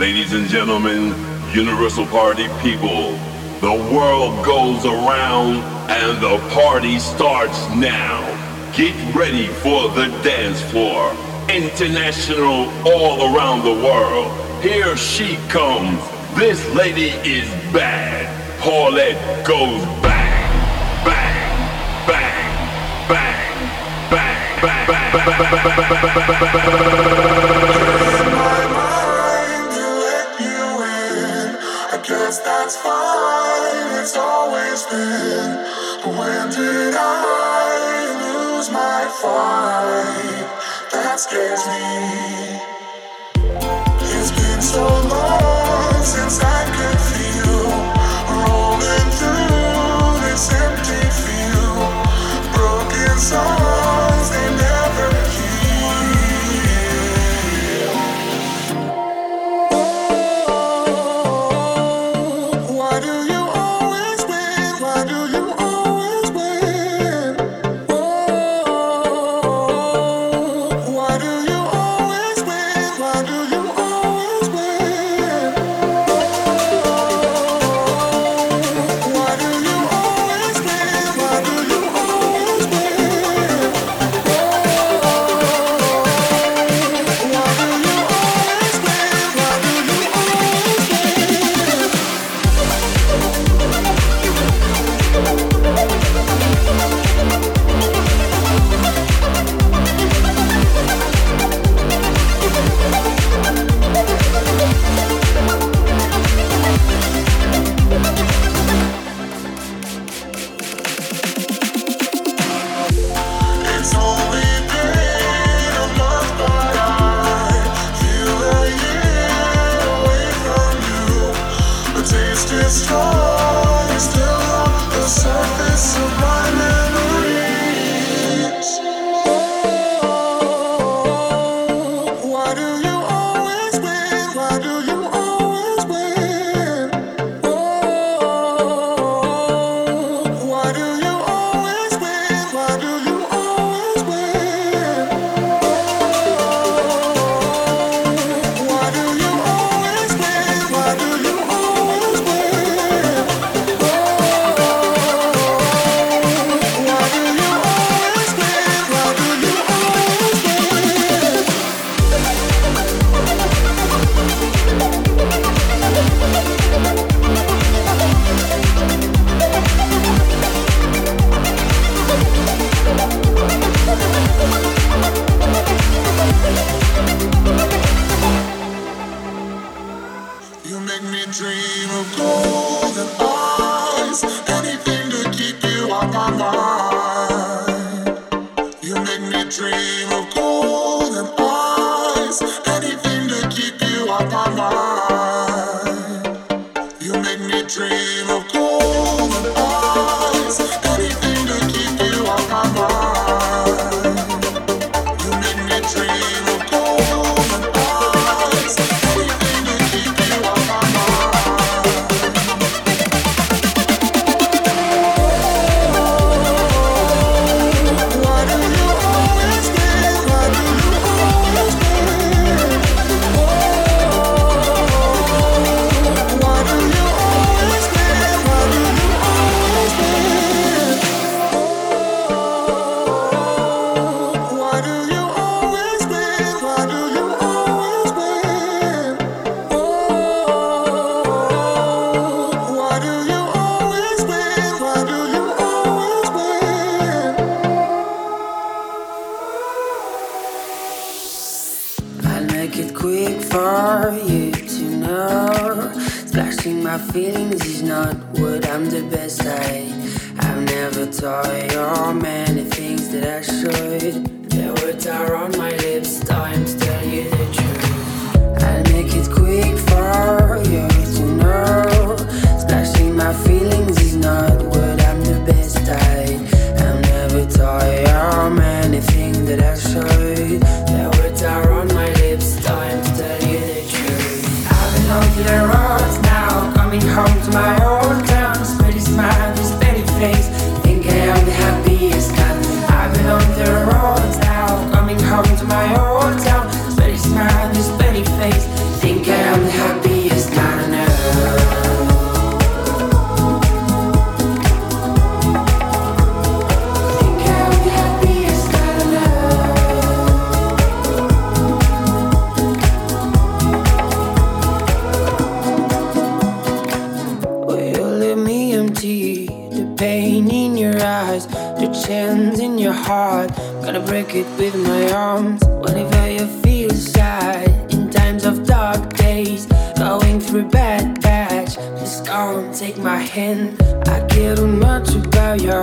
Ladies and gentlemen, Universal Party people, the world goes around and the party starts now. Get ready for the dance floor. International all around the world. Here she comes. This lady is bad. Paulette goes bang, bang, bang, bang, bang, bang, bang, bang, bang, It's been so long since I could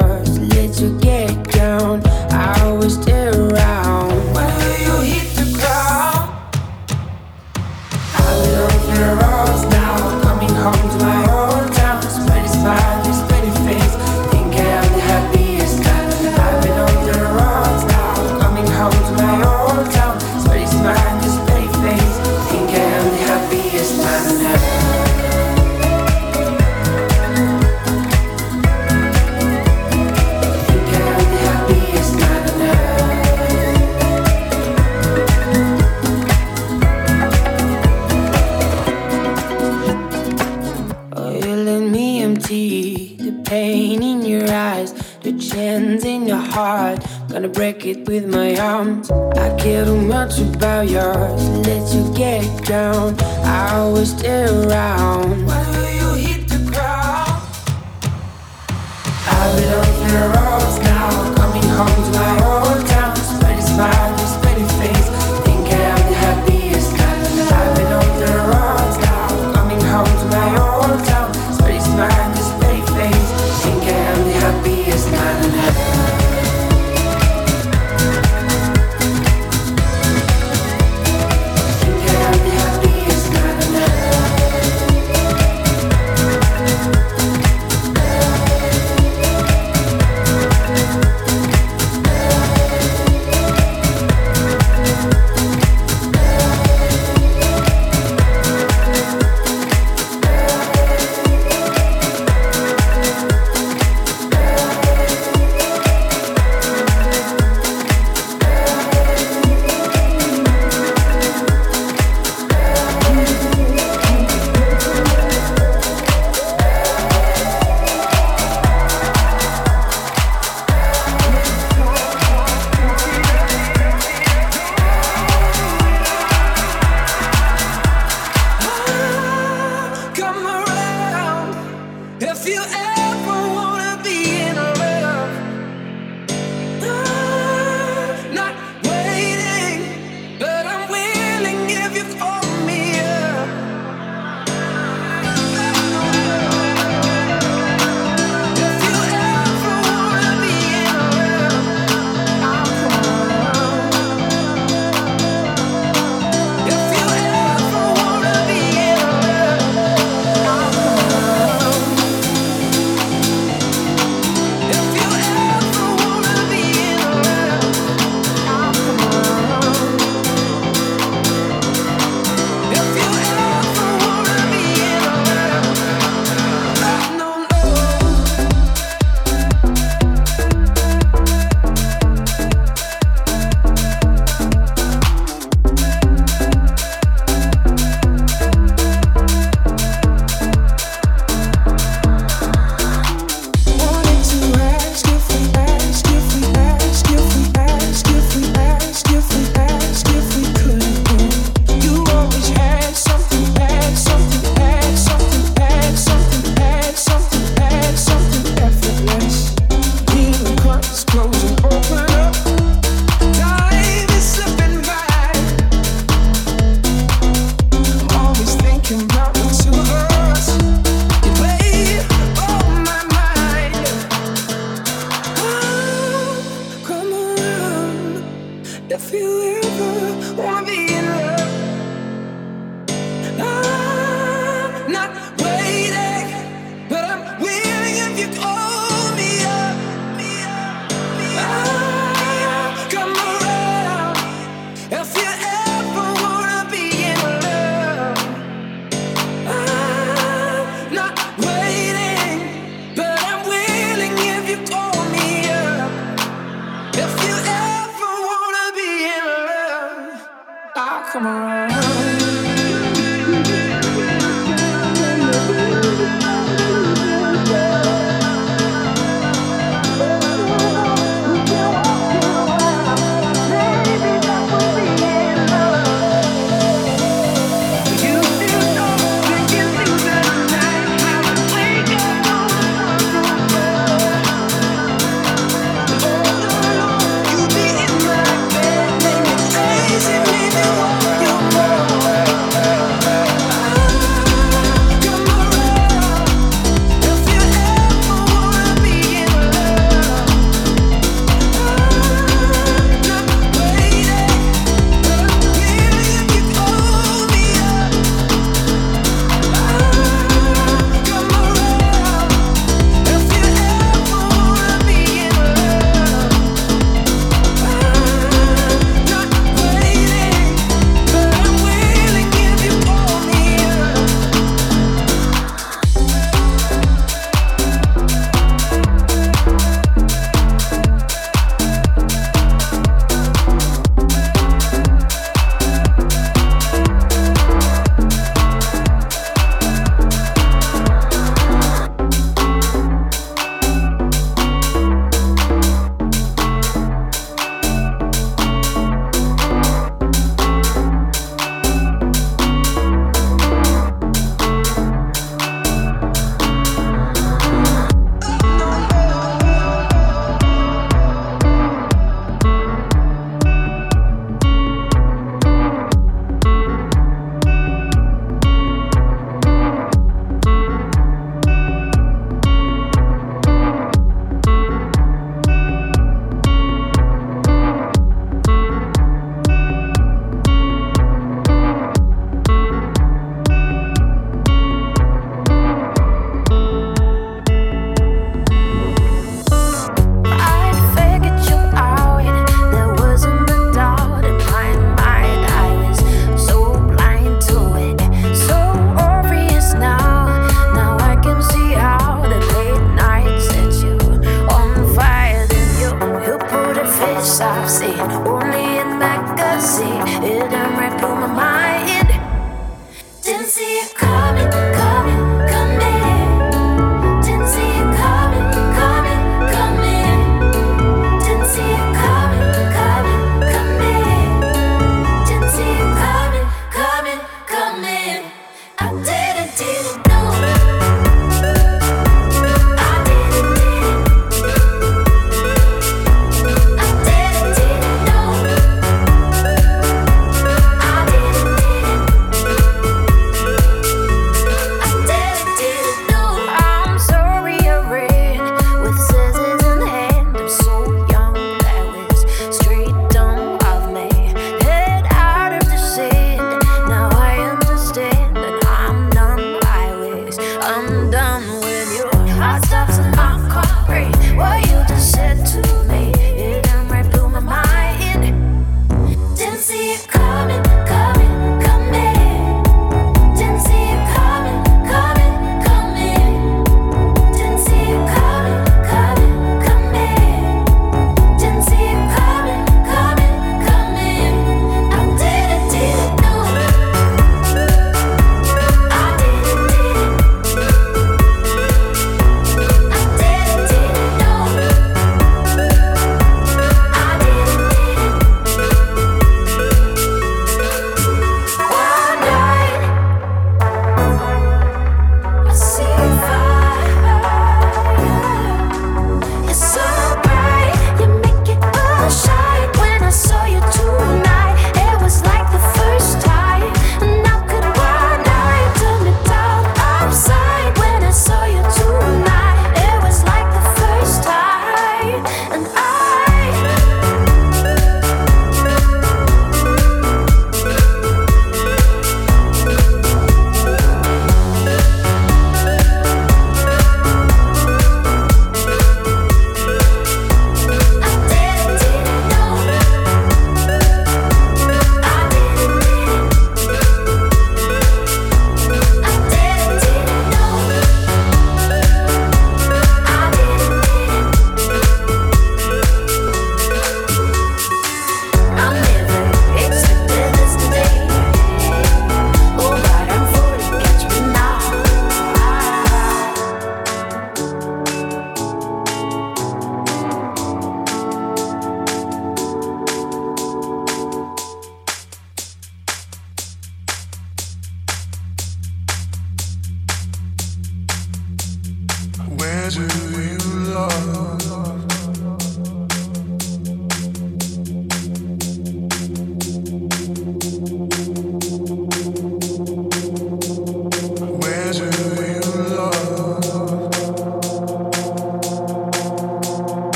just break it with my arms. I care too much about yours. Let you get down. I always stay around. if you ever want me.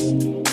Till morn.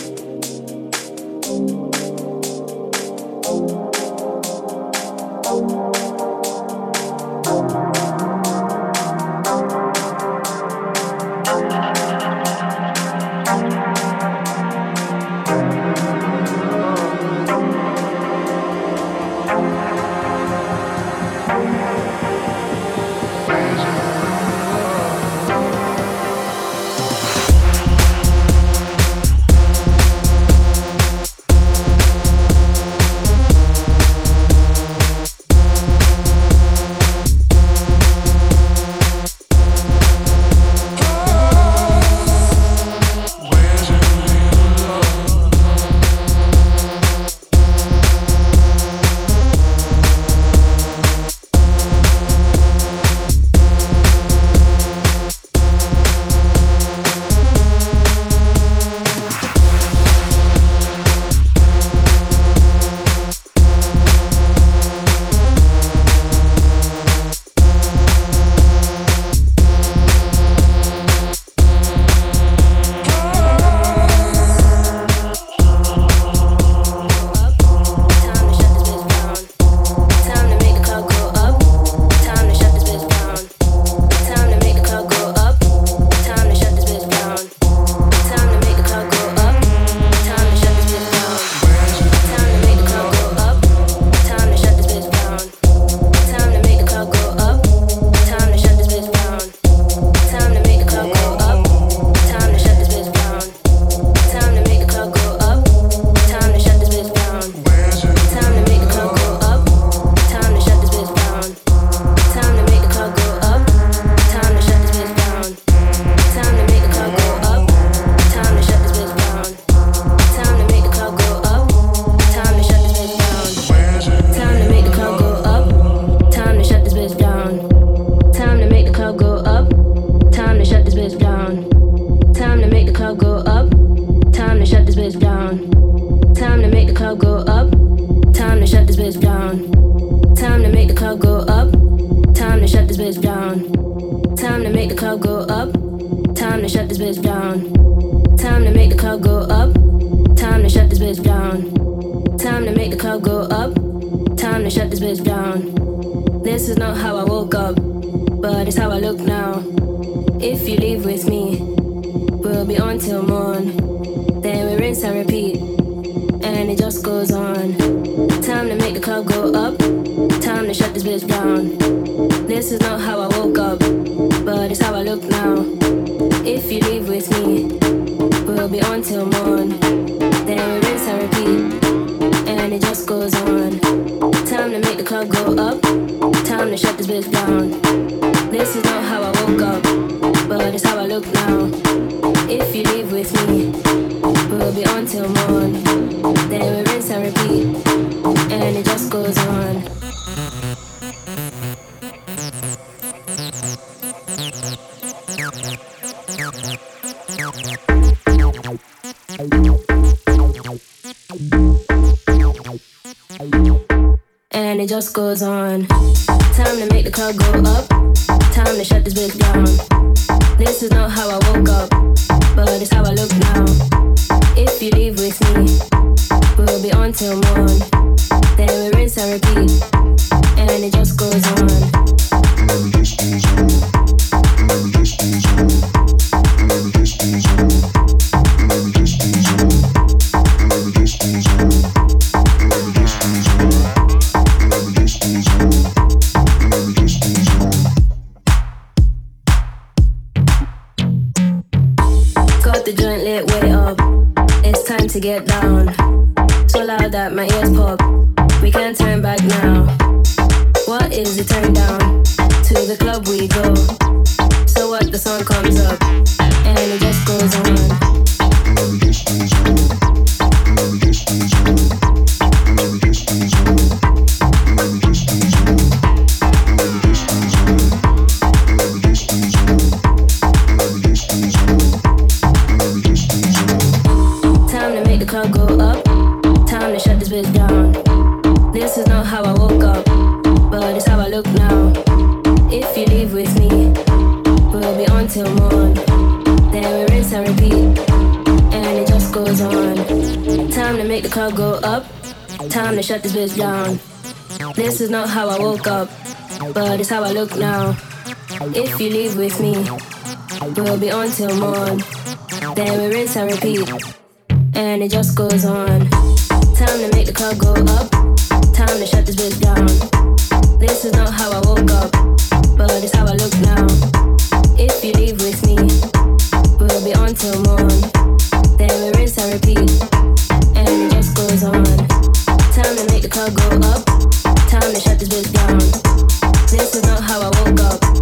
I woke up,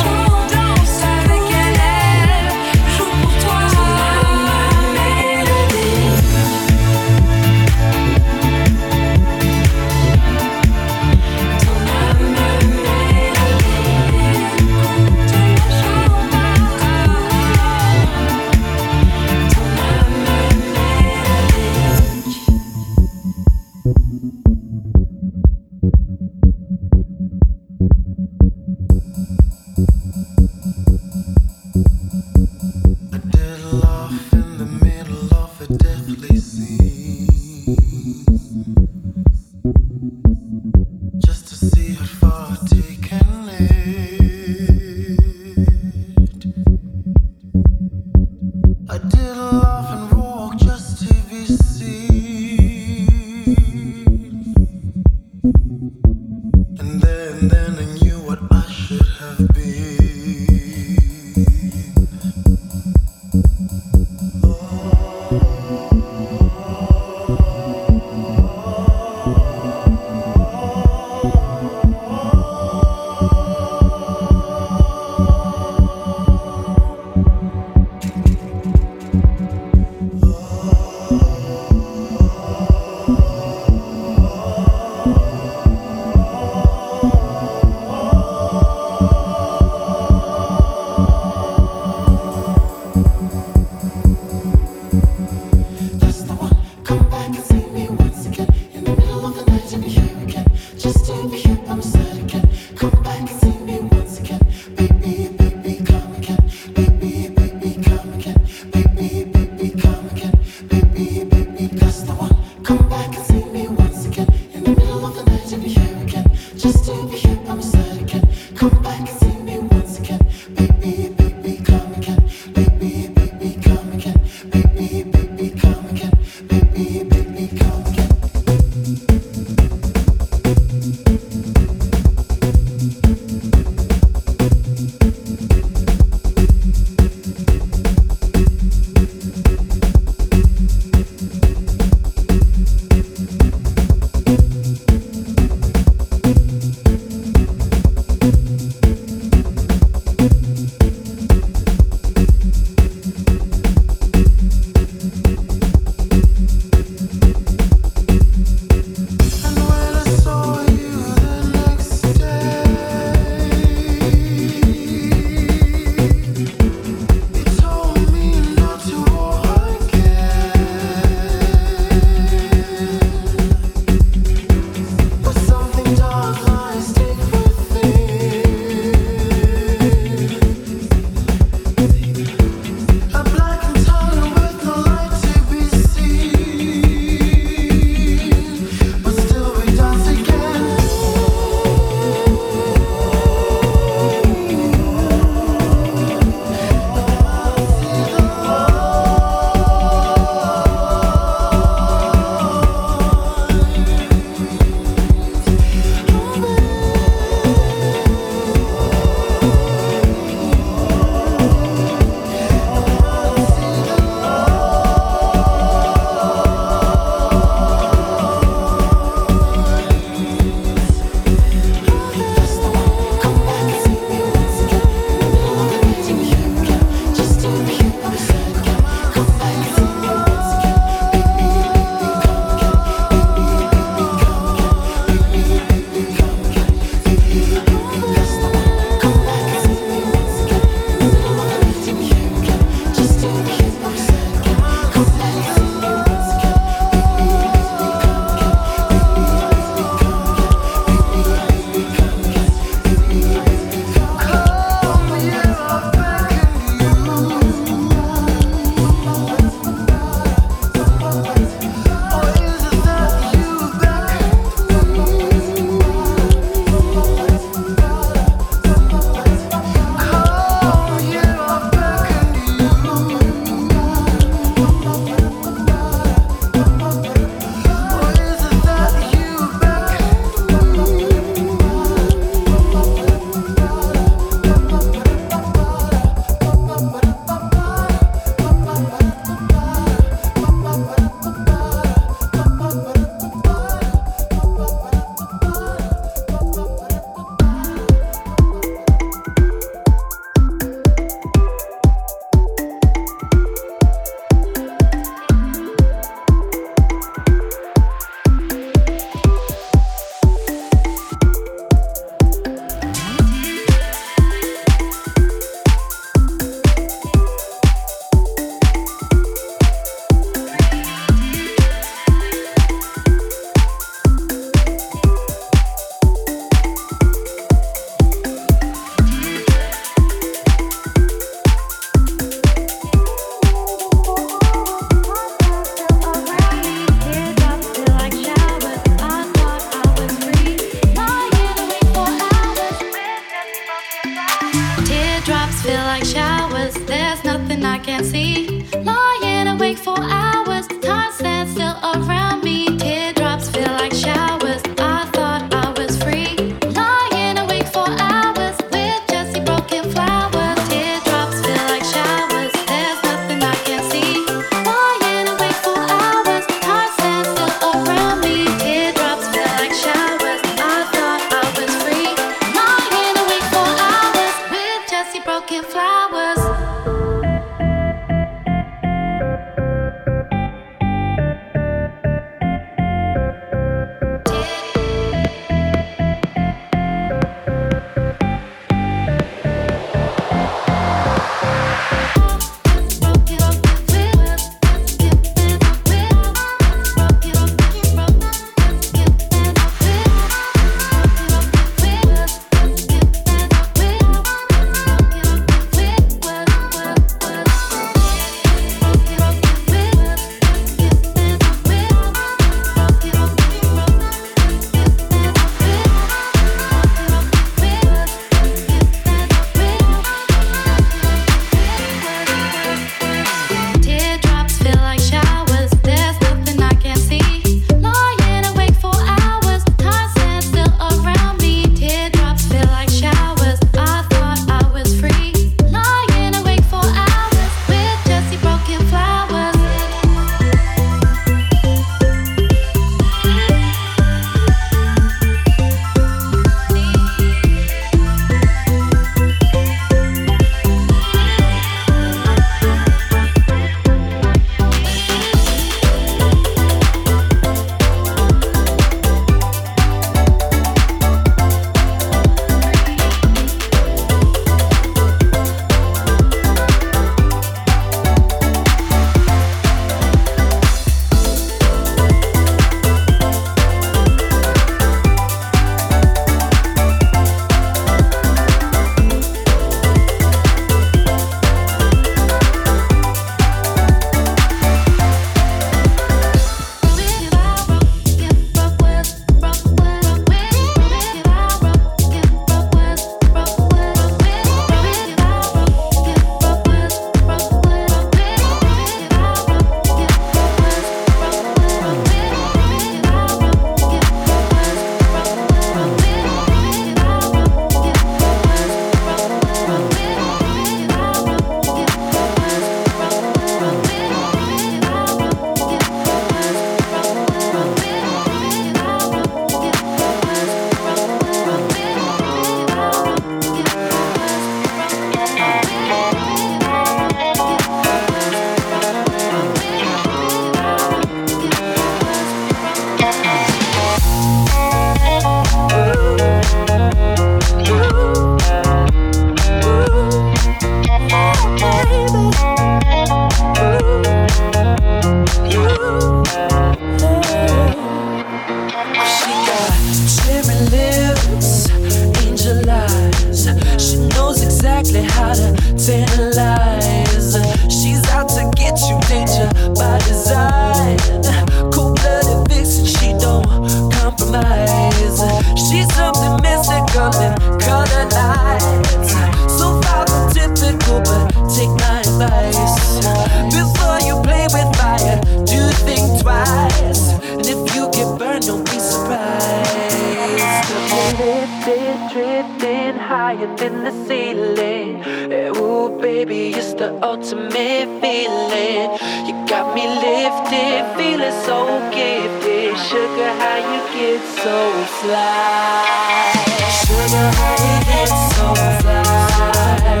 feeling. You got me lifted, feeling so gifted. Sugar, how you get so fly? Sugar, how you get so fly?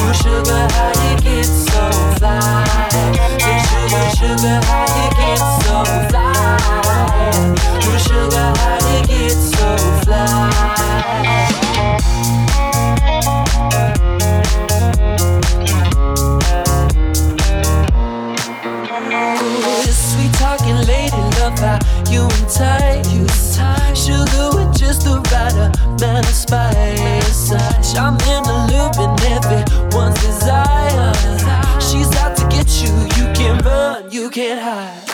Oh, sugar, how you get so fly? Hey, sugar, sugar, how you get so fly? tight. Sugar with just the right amount of spice. I'm in the loop and everyone's desire. She's out to get you. You can't run, you can't hide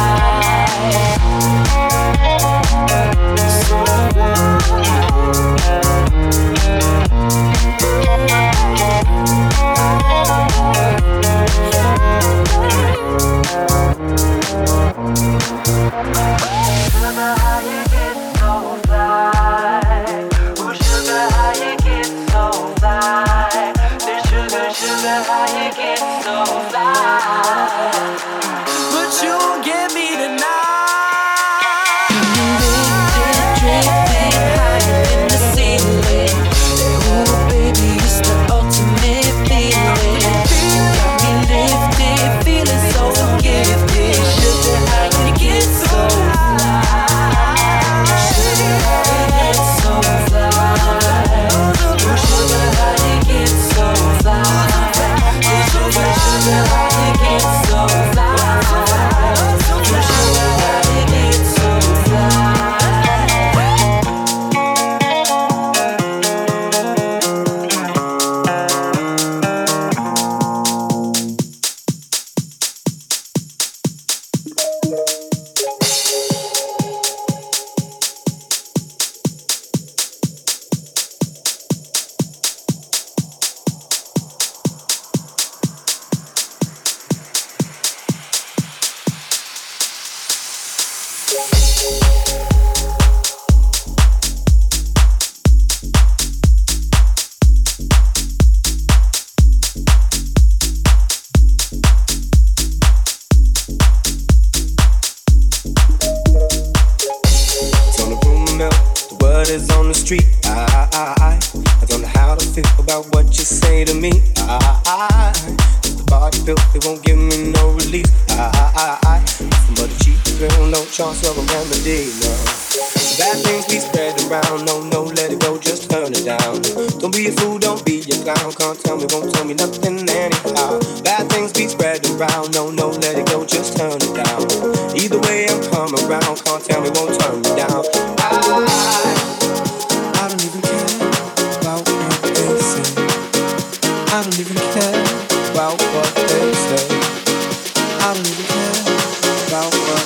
Never about love.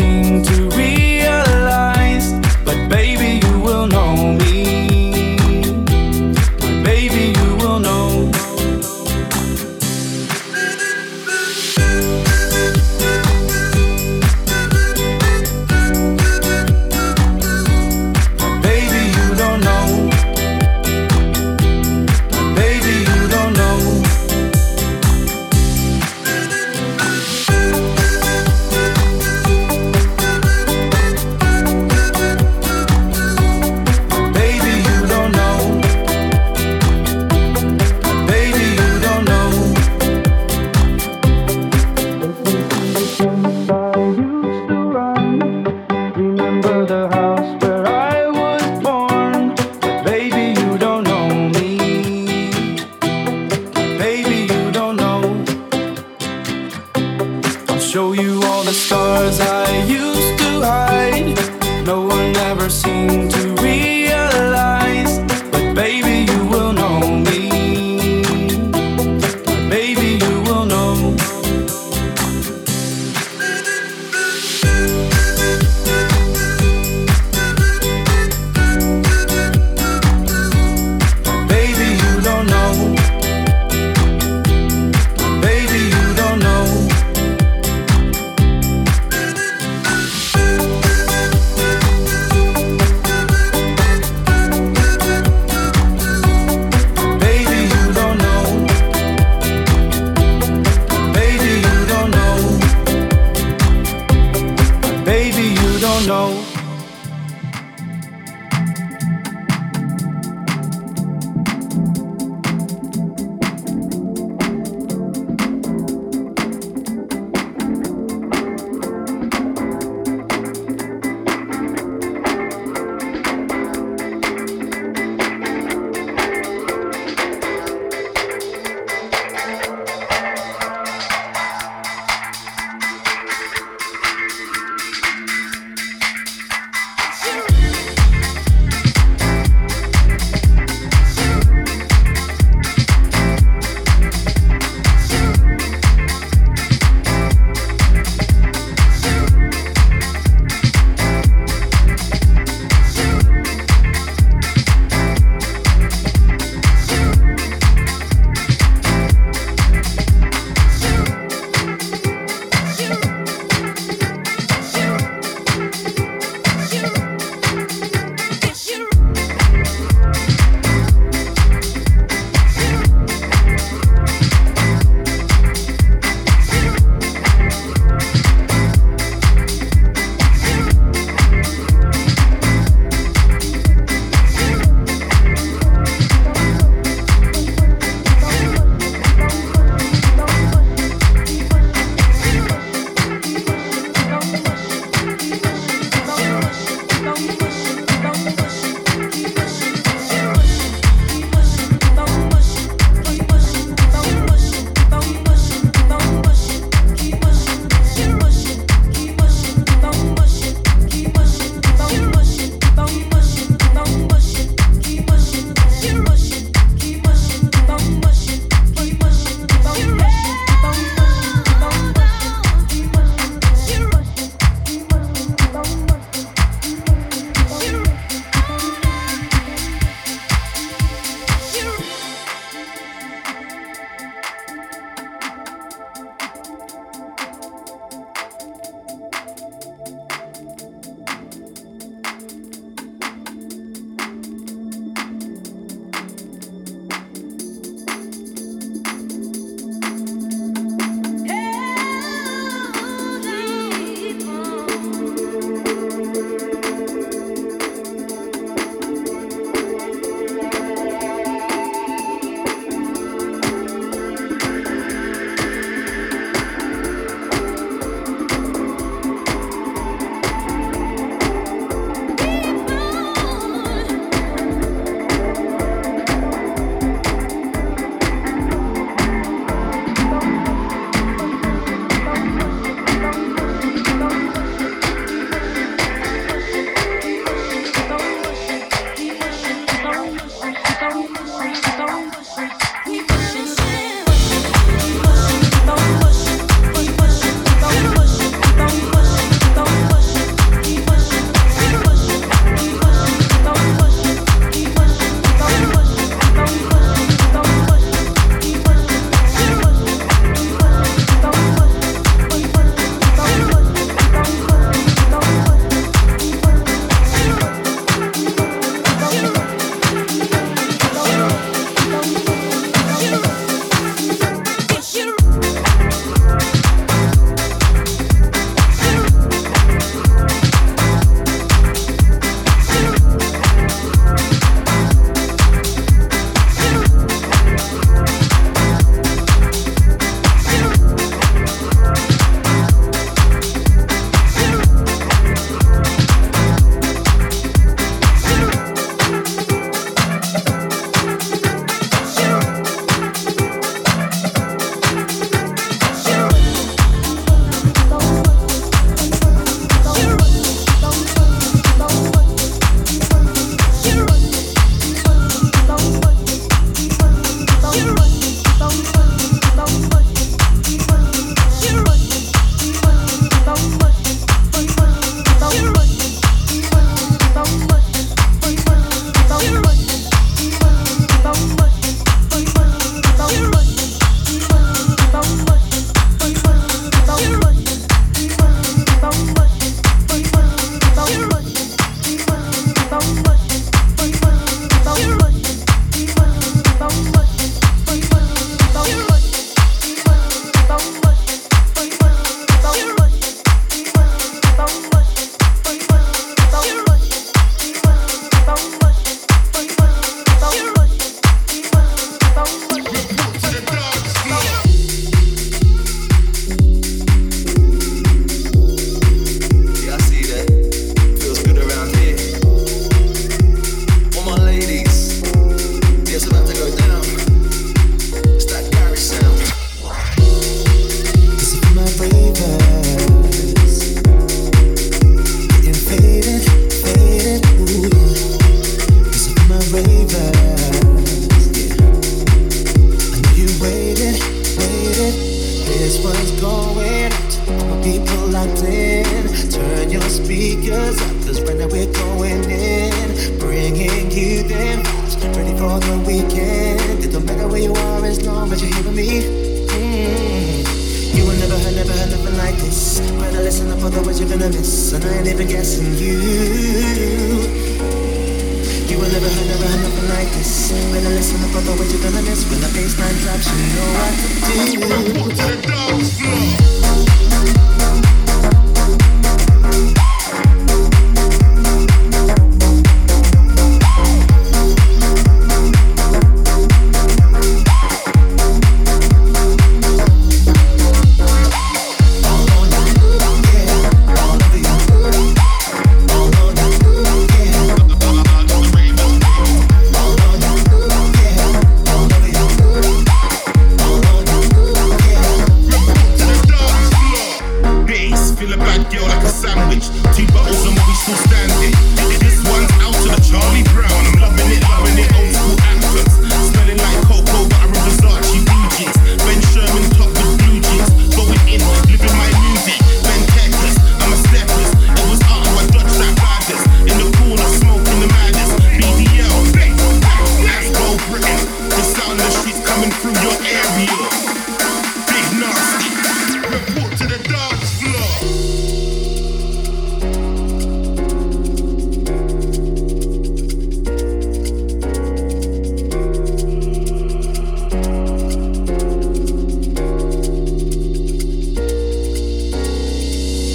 One to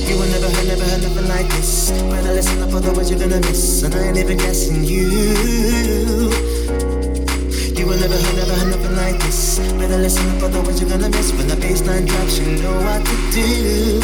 You will never heard, never heard nothing like this. Better listen up, words you're gonna miss. And I ain't even guessing you. You will never heard, never heard nothing like this. Better listen up, words you're gonna miss. When the baseline drops, you know what to do.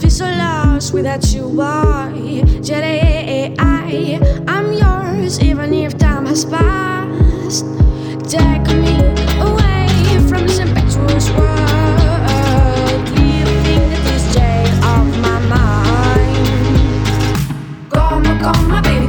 just feel so lost without you, boy. Jedi, I'm yours, even if time has passed. Take me away from this impetuous world, leaving this day of my mind. Come, come, baby.